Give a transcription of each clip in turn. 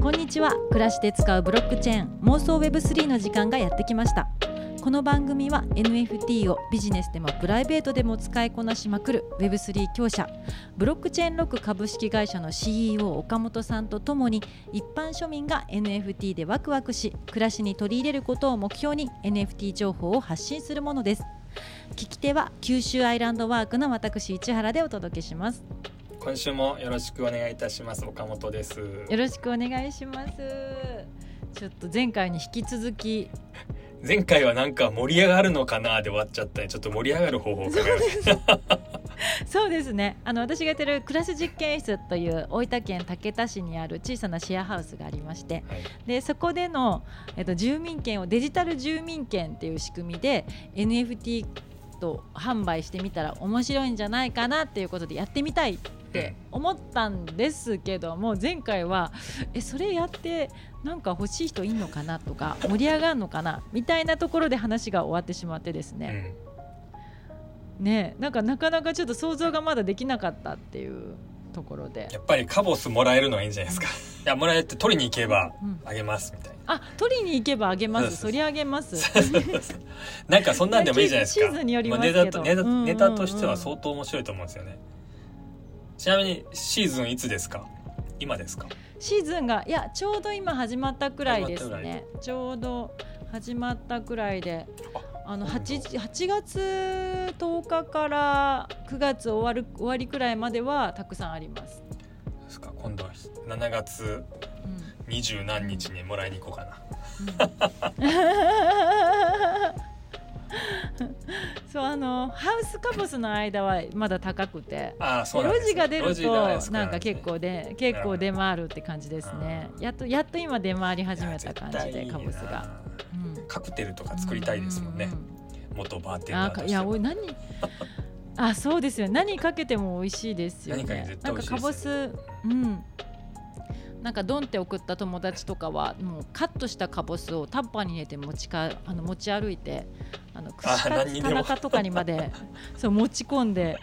こんにちは。暮らしで使うブロックチェーン妄想 Web3 の時間がやってきました。この番組は NFT をビジネスでもプライベートでも使いこなしまくる Web3 強者ブロックチェーンロック株式会社の CEO 岡本さんとともに一般庶民が NFT でワクワクし暮らしに取り入れることを目標に NFT 情報を発信するものです。聞き手は九州アイランドワークの私市原でお届けします。今週もよろしくお願いいたします。岡本です。よろしくお願いします。ちょっと前回に引き続き。前回はなんか盛り上がるのかなで終わっちゃった。ちょっと盛り上がる方法を考えそうですね。あの私がやってるクラス実験室という大分県竹田市にある小さなシェアハウスがありまして、はい、でそこでの、えっと、住民権をデジタル住民権っていう仕組みで NFT と販売してみたら面白いんじゃないかなっていうことでやってみたいって思ったんですけども前回はえそれやってなんか欲しい人いんのかなとか盛り上がるのかなみたいなところで話が終わってしまってですね、うん、ねなんかなかなかちょっと想像がまだできなかったっていうところで。やっぱりカボスもらえるのはいいんじゃないですか、いやもらえて取りに行けばあげますみたいな、うん、あ取りに行けばあげます。そりゃあげます。なんかそんなんでもいいじゃないですか。ネタネタネタとしては相当面白いと思うんですよね、ちなみにシーズンいつですか？今ですか？シーズンがいやちょうど今始まったくらいですね。ちょうど始まったくらいであの 8, 8月10日から9月終わる終わりくらいまではたくさんあります。ですか。今度は7月二十何日にもらいに行こうかな、うん そうあのハウスカボスの間はまだ高くてあそう路地が出るとなんか結構で結構出回るって感じですね。やっとやっと今出回り始めた感じでカボスが、うん、カクテルとか作りたいですもんね、元バーテンダーとしていやおい何？あそうですよ。何かけても美味しいですよね。なんかカボスうんなんかドンって送った友達とかはもうカットしたかぼすをタッパーに入れて持ちかあの持ち歩いてあの串カツ田中とかにまで そう持ち込んで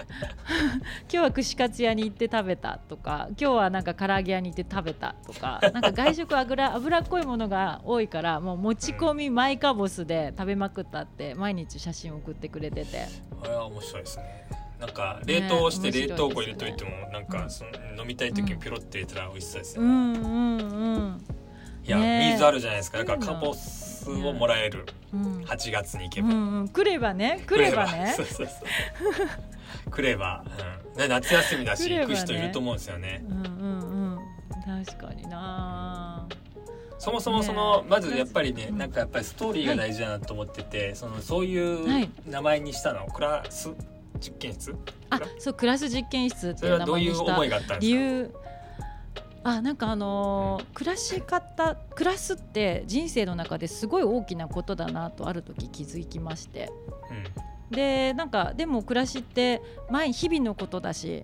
今日は串カツ屋に行って食べたとか今日はなんか唐揚げ屋に行って食べたとかなんか外食油脂っこいものが多いからもう持ち込みマイカボスで食べまくったって毎日写真送ってくれてて。これは面白いですねなんか冷凍して冷凍庫入れといても、なんかその飲みたい時にピロって入れたら美味しそうですね。うん。うんうんいや、ね、水あるじゃないですか。だからカボスをもらえる、うん、8月に行けば、うんうん、来ればね。来ればね。そうそうそう来れば、うん、夏休みだし、ね、行く人いると思うんですよね。うんうんうん、確かにな。そもそもその、ね、まずやっぱりね、なんかやっぱりストーリーが大事だなと思ってて、はい、そのそういう名前にしたの、クラス実験室？あそうクラス実験室っていう名前にした理由。あなんかあのー、暮らし方暮らすって人生の中ですごい大きなことだなとある時気づきまして、うん、でなんかでも暮らしって毎日々のことだし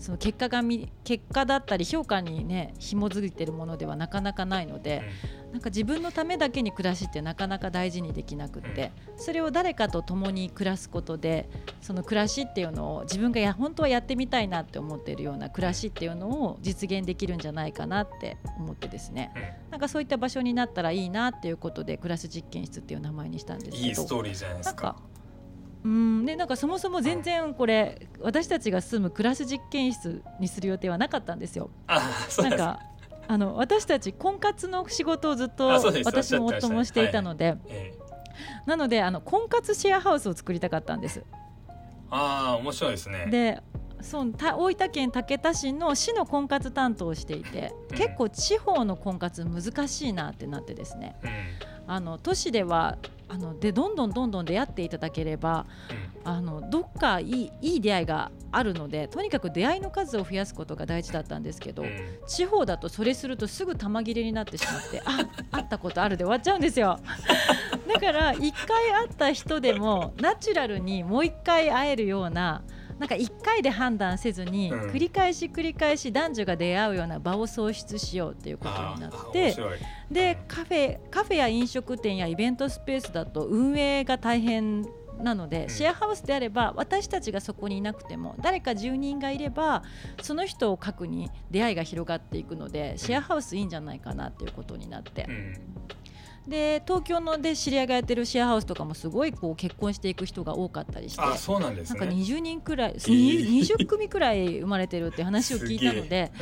その結果が結果だったり評価にね紐づいてるものではなかなかないので、うん、なんか自分のためだけに暮らしってなかなか大事にできなくって、うん、それを誰かと共に暮らすことでその暮らしっていうのを自分がや本当はやってみたいなって思っているような暮らしっていうのを実現できるんじゃないかなって思ってですね、うん、なんかそういった場所になったらいいなっていうことで暮らす実験室っていう名前にしたんですけど。いいストーリーじゃないですか。うん。でなんかそもそも全然これ私たちが住むクラス実験室にする予定はなかったんですよ。あなんかあの私たち婚活の仕事をずっと私も夫もしていたので、なのであの婚活シェアハウスを作りたかったんです。ああ面白いですね。でそう大分県竹田市の市の婚活担当をしていて、うん、結構地方の婚活難しいなってなってですね、うん、あの都市ではあのでどんどんどんどん出会っていただければ、うん、あのどっかいいいい出会いがあるのでとにかく出会いの数を増やすことが大事だったんですけど、うん、地方だとそれするとすぐ玉切れになってしまってあ 会ったことあるで終わっちゃうんですよ。だから1回会った人でもナチュラルにもう1回会えるようななんか1回で判断せずに、繰り返し繰り返し男女が出会うような場を創出しようということになってでカフェカフェや飲食店やイベントスペースだと運営が大変なので、シェアハウスであれば私たちがそこにいなくても誰か住人がいればその人を核に出会いが広がっていくのでシェアハウスいいんじゃないかなっていうことになって。で東京ので知り合いがやってるシェアハウスとかもすごいこう結婚していく人が多かったりしてあそうなんです、ね、なんか20人くらい、えー、20組くらい生まれてるって話を聞いたので。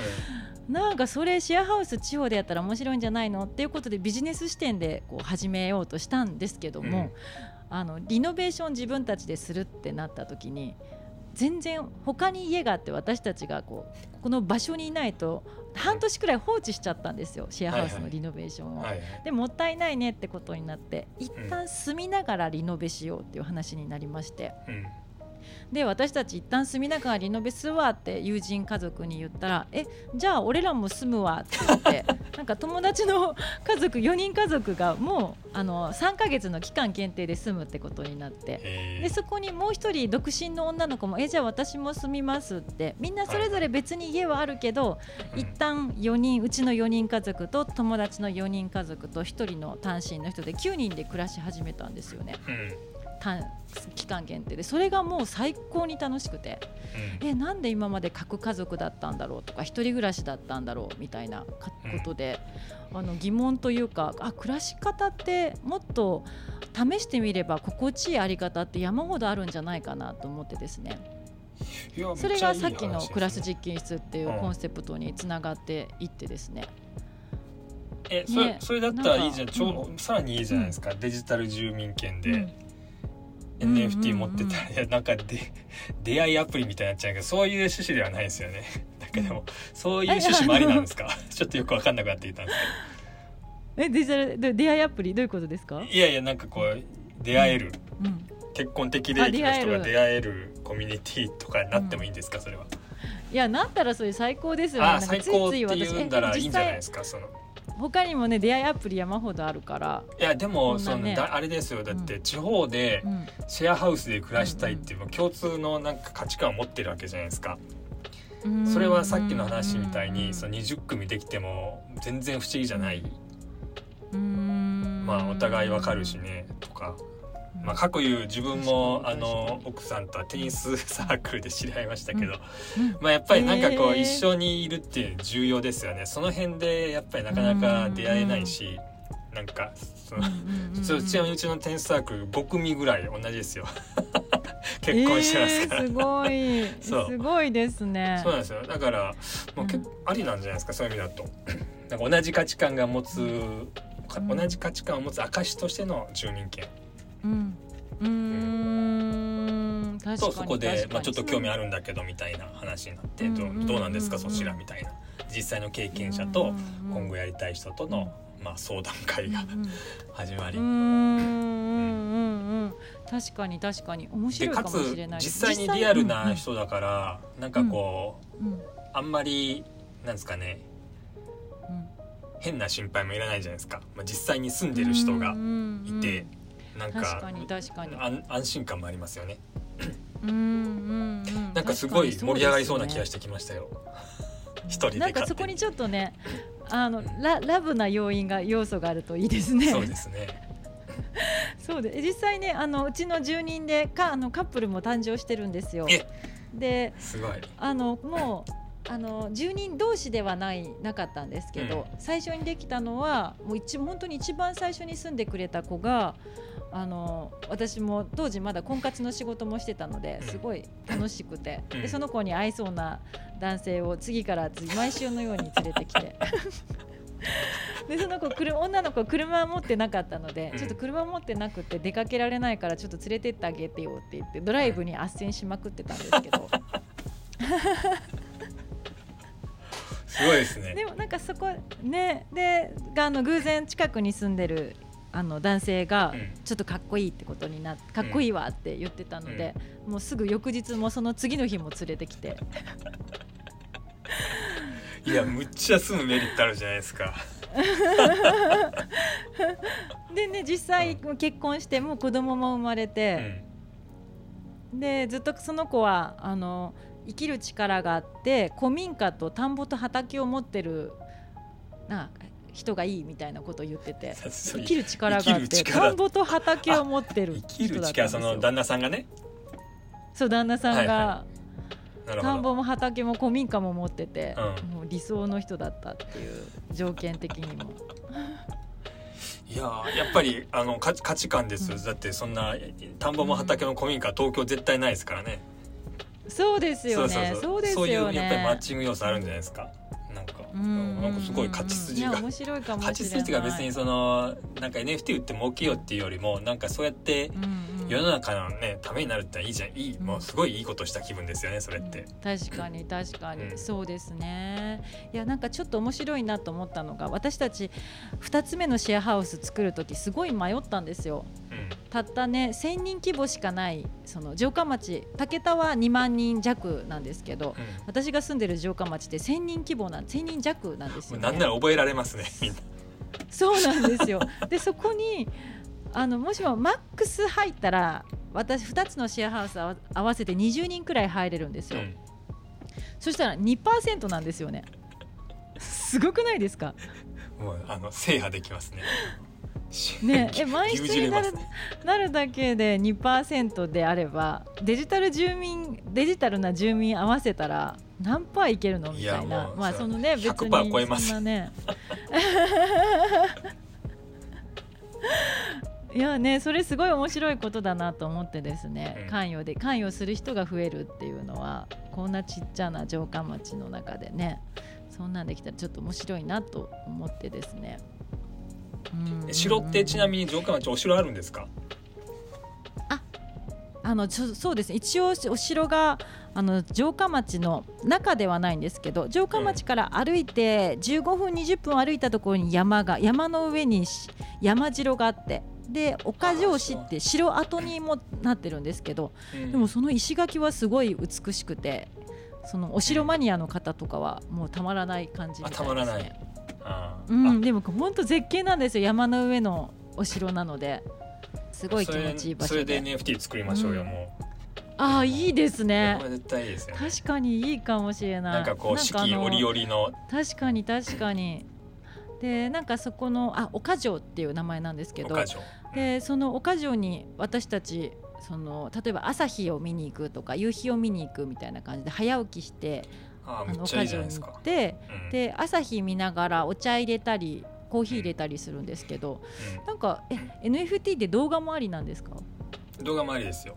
なんかそれシェアハウス地方でやったら面白いんじゃないのっていうことでビジネス視点でこう始めようとしたんですけども、うん、あのリノベーション自分たちでするってなった時に全然他に家があって私たちがこうこの場所にいないと半年くらい放置しちゃったんですよシェアハウスのリノベーションを。はいはい、でもったいないねってことになって一旦住みながらリノベしようっていう話になりまして。うんで私たち一旦住みながらリノベするわって友人家族に言ったら「えじゃあ俺らも住むわ」って言って なんか友達の家族4人家族がもうあの3か月の期間限定で住むってことになってでそこにもう1人独身の女の子も「えじゃあ私も住みます」ってみんなそれぞれ別に家はあるけど、はい、一旦4人うちの4人家族と友達の4人家族と1人の単身の人で9人で暮らし始めたんですよね。うん。短期間限定でそれがもう最高に楽しくて、うん、えなんで今まで核家族だったんだろうとか一人暮らしだったんだろうみたいなことで、うん、あの疑問というかあ暮らし方ってもっと試してみれば心地いいあり方って山ほどあるんじゃないかなと思ってですね。それがさっきのクラス実験室っていうコンセプトにつながっていってですね。えそれね、それだったらいいじゃん、うん、さらにいいじゃないですか、うん、デジタル住民権で、NFT 持ってたら、いやなんかで出会いアプリみたいになっちゃうけどそういう趣旨ではないですよね。だけどもそういう趣旨もありなんですか？ちょっとよく分かんなくなっていたんですけど。えデジタル出会いアプリどういうことですか？いやいやなんかこう出会える、うん。うん、結婚的齢期の人が出会えるコミュニティとかになってもいいんですか、それは。いやなったらそれ最高ですよね。あ最高って言うんだらいいんじゃないですか？その他にもね出会いアプリ山ほどあるから。いやでも、ね、そのだあれですよ。だって地方でシェアハウスで暮らしたいっていう共通のなんか価値観を持ってるわけじゃないですか。それはさっきの話みたいにその20組できても全然不思議じゃない。まあお互いわかるしねとかまあ、かくいう自分もあの奥さんとはテニスサークルで知り合いましたけど、まあ、やっぱりなんかこう一緒にいるっていう重要ですよね。その辺でやっぱりなかなか出会えないし。なんかその、うちのうちのテニスサークル5組ぐらい同じですよ。結婚してますから、えー、すごい。すごいですね。そうなんですよ。だからもう結構ありなんじゃないですかそういう意味だと。なんか同じ価値観が持つ、同じ価値観を持つ証としての住民権うん。うん。とそこで、まあ、ちょっと興味あるんだけどみたいな話になってどうどうなんですか？そちらみたいな。実際の経験者と今後やりたい人との、まあ、相談会が始まり。確かに確かに面白いかもしれない実際にリアルな人だから、うん、なん。かこう、うん、あん。まりなん。ですかね、うん、変な心配もいらないじゃないですか、まあ、実際に住ん。でる人がいて、なんか確かに確かに安心感もありますよね。うんうんうんなんかすごい盛り上がりそうな気がしてきましたよ。一人でなんかそこにちょっとねあのララブな要因が要素があるといいですね。そうですね。そうで実際ねあのうちの住人でかあのカップルも誕生してるんですよ。ですごいあのもうあの住人同士ではないなかったんですけど、うん、最初にできたのはもう一本当に一番最初に住んでくれた子があの私も当時まだ婚活の仕事もしてたのですごい楽しくて、でその子に合いそうな男性を次から次毎週のように連れてきて。でその子女の子車は持ってなかったので、ちょっと車持ってなくて出かけられないからちょっと連れてってあげてよって言ってドライブに斡旋しまくってたんですけど。すごいですね。でもなんかそこねでがあの偶然近くに住んでるあの男性がちょっとかっこいいってことになってかっこいいわって言ってたので、もうすぐ翌日もその次の日も連れてきて。いやむっちゃ住むメリットあるじゃないですか。でね実際結婚してもう子供も生まれて、うん、でずっとその子はあの生きる力があって古民家と田んぼと畑を持ってるな人がいいみたいなことを言ってて生きる力があって田んぼと畑を持ってる生きる力その旦那さんがね。そう旦那さんが、はいはい、田んぼも畑も古民家も持ってて、うん、もう理想の人だったっていう条件的にも。いややっぱりあの価値観です、うん、だってそんな田んぼも畑も古民家、東京絶対ないですからね。そうですよね。そうですよね。そういうやっぱりマッチング要素あるんじゃないですかなんかなんかすごい勝ち筋が面白いかも勝ち筋が別にそのなんか NFT 売って儲けようっていうよりもなんかそうやって世の中のねためになるっていいじゃん。いいもうすごいいいことした気分ですよねそれって、確かに確かに、うん、そうですね。いやなんかちょっと面白いなと思ったのが私たち2つ目のシェアハウス作る時すごい迷ったんですよ、うん、たったね1000人規模しかないその城下町竹田は2万人弱なんですけど、うん、私が住んでる城下町って1000人規模な1000人弱なんですよ、ね、なんなら覚えられますねみんな。そうなんですよ。でそこにあのもしもマックス入ったら私2つのシェアハウス合わせて20人くらい入れるんですよ、うん、そしたら2%なんですよね。すごくないですか？もうあの制覇できますね。ね、え満室になるなるだけで2%であればデジタル住民デジタルな住民合わせたら何パーいけるのみたいな。まあそのね別にそんなね いやねそれすごい面白いことだなと思ってですね、関与で関与する人が増えるっていうのはこんなちっちゃな城下町の中でねそんなんできたらちょっと面白いなと思ってですね。城ってちなみに城下町お城あるんですか？ああのそうです。ね一応お城があの城下町の中ではないんですけど城下町から歩いて15分20分歩いたところに山が山の上に山城があってで岡城市って城跡にもなってるんですけど、でもその石垣はすごい美しくてそのお城マニアの方とかはもうたまらない感じみたいですね。うん、でも本当絶景なんですよ。山の上のお城なので。すごい気持ちいい場所で。それで NFT 作りましょうよ、うん、もう。ああいいですね。絶対いいですよ、ね、確かにいいかもしれない。なんかこう四季折々の。確かに確かに。でなんかそこのあ岡城っていう名前なんですけどでその岡城に私たちその例えば朝日を見に行くとか夕日を見に行くみたいな感じで早起きしてあの岡城に行って、うん、で朝日見ながらお茶入れたりコーヒー入れたりするんですけど、うん、なんかえ NFT って動画もありなんですか？動画もありですよ。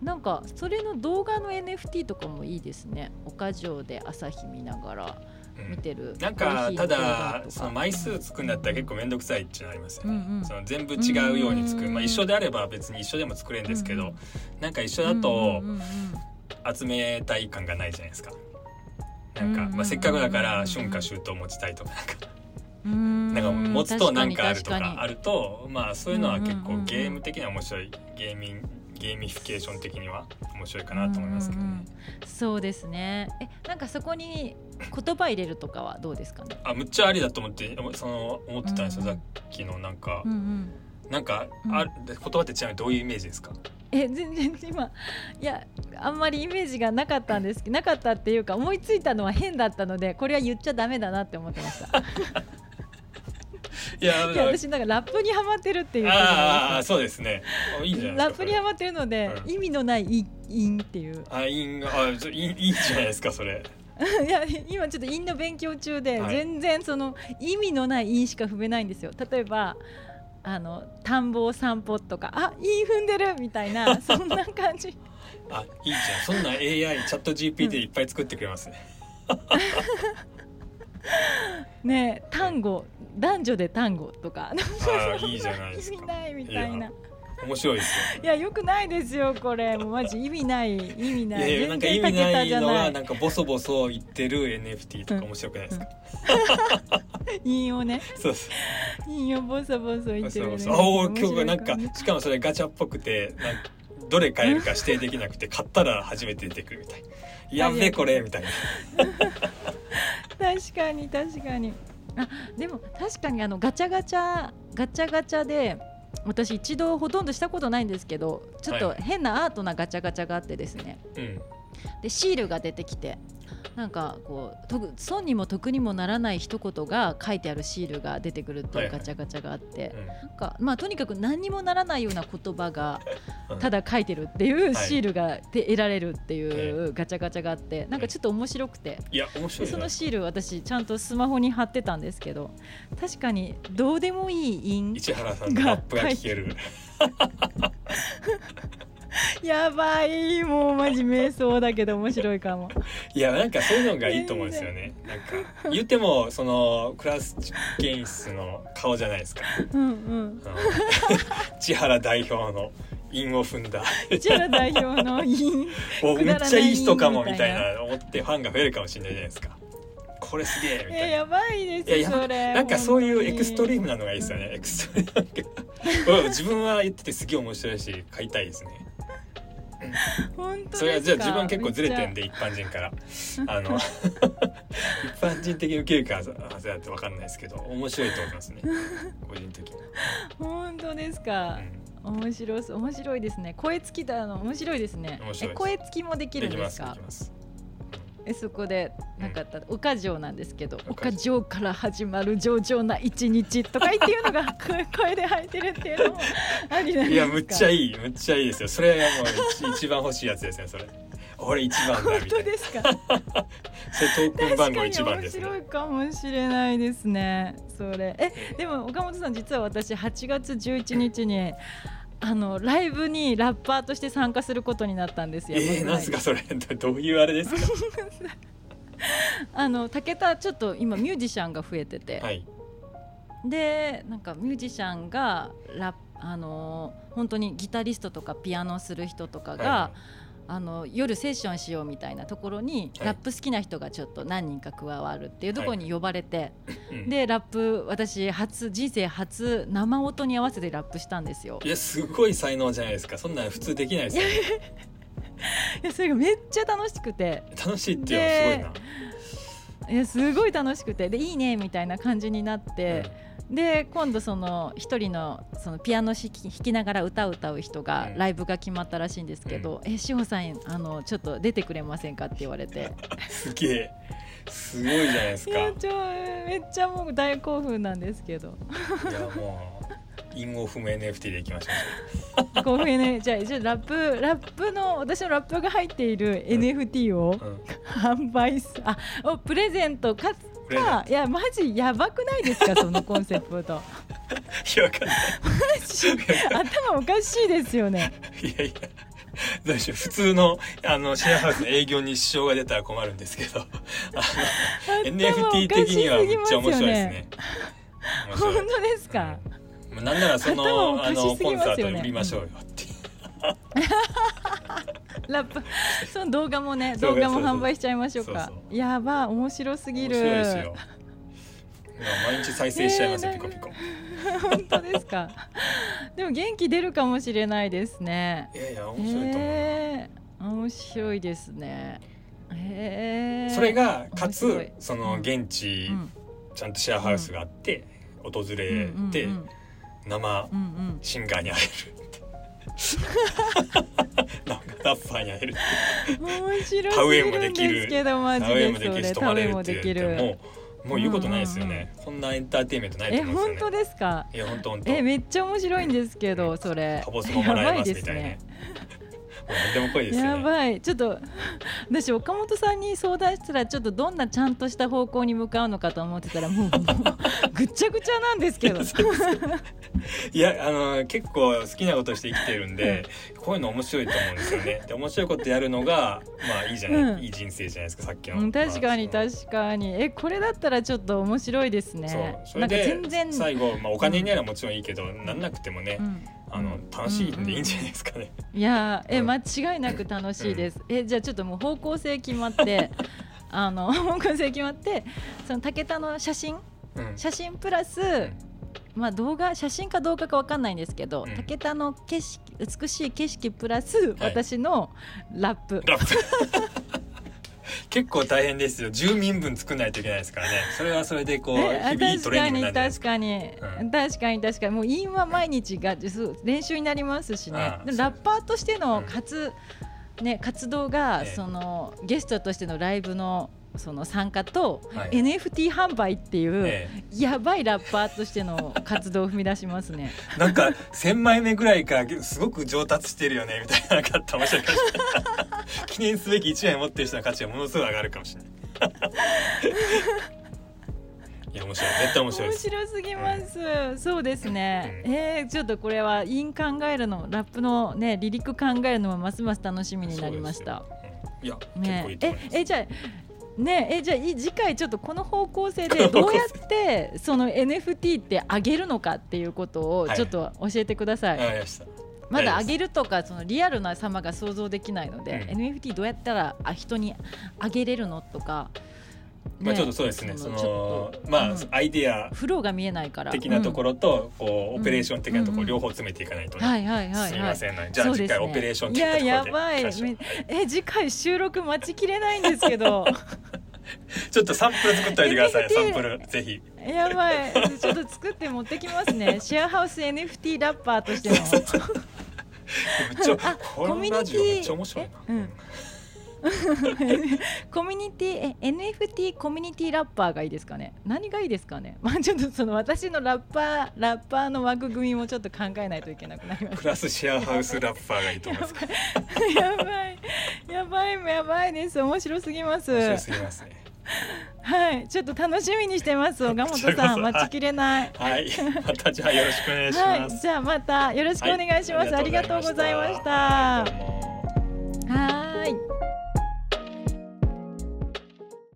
なんかそれの動画の NFT とかもいいですね。岡城で朝日見ながら見てる、うん、なんかただその枚数つくんだったら結構面倒くさいっていうのありますよね、うんうん、その全部違うように作る、まあ、一緒であれば別に一緒でも作れるんですけど、うんうん、なんか一緒だと集めたい感がないじゃないですか。なんか、まあ、せっかくだから春夏秋冬持ちたいとかなんか。なんか持つと何かあるとかあるとまあそういうのは結構ゲーム的には面白い。ゲーミンゲーミフィケーション的には面白いかなと思いますけどね。そうですね。え、なんかそこに言葉入れるとかはどうですかね？あ、むっちゃありだと思ってその思ってたんですよ。さっきのなんか、うんうん、なんかあ、言葉ってちなみにどういうイメージですか？え全然今いやあんまりイメージがなかったんですなかったっていうか思いついたのは変だったのでこれは言っちゃダメだなって思ってました。いや私なんかラップにはまってるっていうああそうですね。いいじゃないラップにはまってるので、うん、意味のない韻っていう。あ韻あいいいいじゃないですかそれ。いや今ちょっと韻の勉強中で、はい、全然その意味のない韻しか踏めないんですよ。例えばあの田んぼを散歩とかあいい踏んでるみたいな そんな感じ。あいいじゃん。そんな AI チャット GPT いっぱい作ってくれますね、ね単語男女で単語とか。あいいじゃないですか。意味ないみたいな。面白いですよ、いやよくないですよこれ。もうマジ意味ない。意味ない。いやなんか意味ないのはなんかボソボソ言ってる NFT とか面白くないですか、うん、引用ね。そうそう。引用ボソボソ言ってる、ね、あお今日はなんかしかもそれガチャっぽくてなんかどれ買えるか指定できなくて買ったら初めて出てくるみたいやべえこれみたいな。確かに確かにあでも確かにあのガチャガチャガチャガチャで私一度ほとんどしたことないんですけどちょっと変なアートなガチャガチャがあってですね、はい、でシールが出てきて、なんかこうと損にも得にもならない一言が書いてあるシールが出てくるっていうガチャガチャがあって、なんかまあとにかく何にもならないような言葉がただ書いてるっていうシールがで得られるっていうガチャガチャがあってなんかちょっと面白くて、いや面白い、そのシール私ちゃんとスマホに貼ってたんですけど確かにどうでもいい韻が市原さんのラップが聞ける やばいもうマジ瞑想だけど面白いかも。いやなんかそういうのがいいと思うんですよね。なんか言ってもそのクラス実験室の顔じゃないですか。うんうん。千原代表の韻を踏んだ。千原代表の韻。めっちゃいい人かもみたいな。思ってファンが増えるかもしれないじゃないですか。これすげえみたいな。やばいですそれなんかそういうエクストリームなのがいいですよね。エクストリーム自分は言っててすげえ面白いし買いたいですね本当それはじゃあ自分結構ずれてんで一般人から。あの一般人的に受けるかはずだって分かんないですけど面白いと思いますね。個人的に。本当ですか、うん、面白い面白いですね。声付きだの面白いですね。声付きもできるんですか？できますえそこでなんかった。岡城なんですけど岡城から始まる上々な一日とか言っていうのが 声で入ってるっていうのもありなんですか？いやむっちゃいいむっちゃいいですよ。それはもう一番欲しいやつですねそれ。俺一番だみたいな。本当ですか？それトークン番号一番です、ね、面白いかもしれないですねそれ。えでも岡本さん実は私8月11日にあのライブにラッパーとして参加することになったんですよ。えー、なんすかそれ？どういうあれですか？あの武田ちょっと今ミュージシャンが増えてて、はい、でなんかミュージシャンがラあの本当にギタリストとかピアノする人とかが、はいあの夜セッションしようみたいなところに、ラップ好きな人がちょっと何人か加わるっていうところに呼ばれて、でラップ私初人生初生音に合わせてラップしたんですよ。いやすごい才能じゃないですか。そんな普通できないですよ、ね、いやそれがめっちゃ楽しくて。楽しいっていうのはすごいな。いやすごい楽しくて。でいいねみたいな感じになって、うんで今度その一人のそのピアノ弾き弾きながら歌を歌う人がライブが決まったらしいんですけど「うん、え志保さんあのちょっと出てくれませんか?」って言われて。すげえ。すごいじゃないですか。いやちょめっちゃもう大興奮なんですけど。いやもうインオフ NFT でいきましょう。興奮ね。じゃあじゃあラップラップの私のラップが入っている NFT を、うん、販売すあおプレゼントかつかいやマジやばくないですか そのコンセプト。いやわかんない。マジ頭おかしいですよね。いやいやどうしよう普通のあのシェアハウスの営業に支障が出たら困るんですけど。NFT 的にはめっちゃ面白いですね。本当ですか、うん、なんならそのあのコンサート売りましょうよって ラップ。その動画もね動画も販売しちゃいましょうか。やば面白すぎる。毎日再生しちゃいますよ、ピコピコ。本当ですか？でも元気出るかもしれないですね。いやいや面白いと思う、えー、面白いですねへえそれがかつその現地、うん、ちゃんとシェアハウスがあって、うん、訪れて、うんうんうん、生シンガーに会えるラッパーに会える。面白田植えもできる田植えもできる。し泊まれるって言ってももう言うことないですよね、こんなエンターテインメントないえ本当ですかいや本当えめっちゃ面白いんですけどそれカボスももらえますね、でも濃いです、ね、やばい。ちょっと私岡本さんに相談したらちょっとどんなちゃんとした方向に向かうのかと思ってたらもうぐちゃぐちゃなんですけど。いやあの結構好きなことして生きてるんでこういうの面白いと思うんですよね。で面白いことやるのがまあいいじゃない、うん、いい人生じゃないですかさっきの、うん、確かに確かに。えこれだったらちょっと面白いですね。そう。それで全然。最後、まあ、お金にならもちろんいいけど、うん、なんなくてもね、うんあの楽しいんでいいんじゃないですかね。いやえ間違いなく楽しいです。えじゃあちょっともう方向性決まって あの方向性決まってその武田の写真、写真プラス、まあ動画写真か動画かわかんないんですけど、武田の景色美しい景色プラス私のラップ。ラップ結構大変ですよ。住民分作らないといけないですからね。それはそれでこう日々トレーニングなん確かに、うん、確かに確かに。もう韻は毎日が練習になりますしね。ラッパーとしてのかつ、ね活動が、そのゲストとしてのライブのその参加と、はい、NFT 販売っていう、ええ、やばいラッパーとしての活動を踏み出しますね。なんか1,000枚目ぐらいからすごく上達してるよねみたいななんか面白い記念すべき1枚持ってる人の価値がものすごい上がるかもしれない。いや面白い。絶対面白い面白すぎます、うん、そうですね、うん、えー、ちょっとこれは韻考えるのラップのねリリック考えるのもますます楽しみになりました、うん、いや、ね、ええじゃあねえじゃあ次回ちょっとこの方向性で どうやってその NFT って上げるのかっていうことをちょっと教えてください。はいまだ上げるとかそのリアルな様が想像できないので、うん、NFT どうやったらあ人に上げれるのとか、まあちょっとそうですね。そのまあ、アイディアフローが見えないから。的なところと、こうオペレーション的なところ両方詰めていかないと、はいはいはいすみません、じゃあ次回オペレーションいややばい。え次回収録待ちきれないんですけど。ちょっとサンプル作っておいてください、サンプル。ぜひ。やばい、ちょっと作って持ってきますね。シェアハウス NFT ラッパーとしての。めっちゃコミュニティめっちゃ面白いな。うん コミュニティえ NFT コミュニティラッパーがいいですかね？何がいいですかね？まあちょっとその私のラッパーラッパーの枠組みもちょっと考えないといけなくなります。プラスシェアハウスラッパーがいいと思います。やばい やばいやばいです。面白すぎます。面白すぎますね。はい、ちょっと楽しみにしてます。小本さん、待ちきれない。はい、またじゃあよろしくお願いします。はい、じゃあまたよろしくお願いします。はい、ありがとうございました。はい。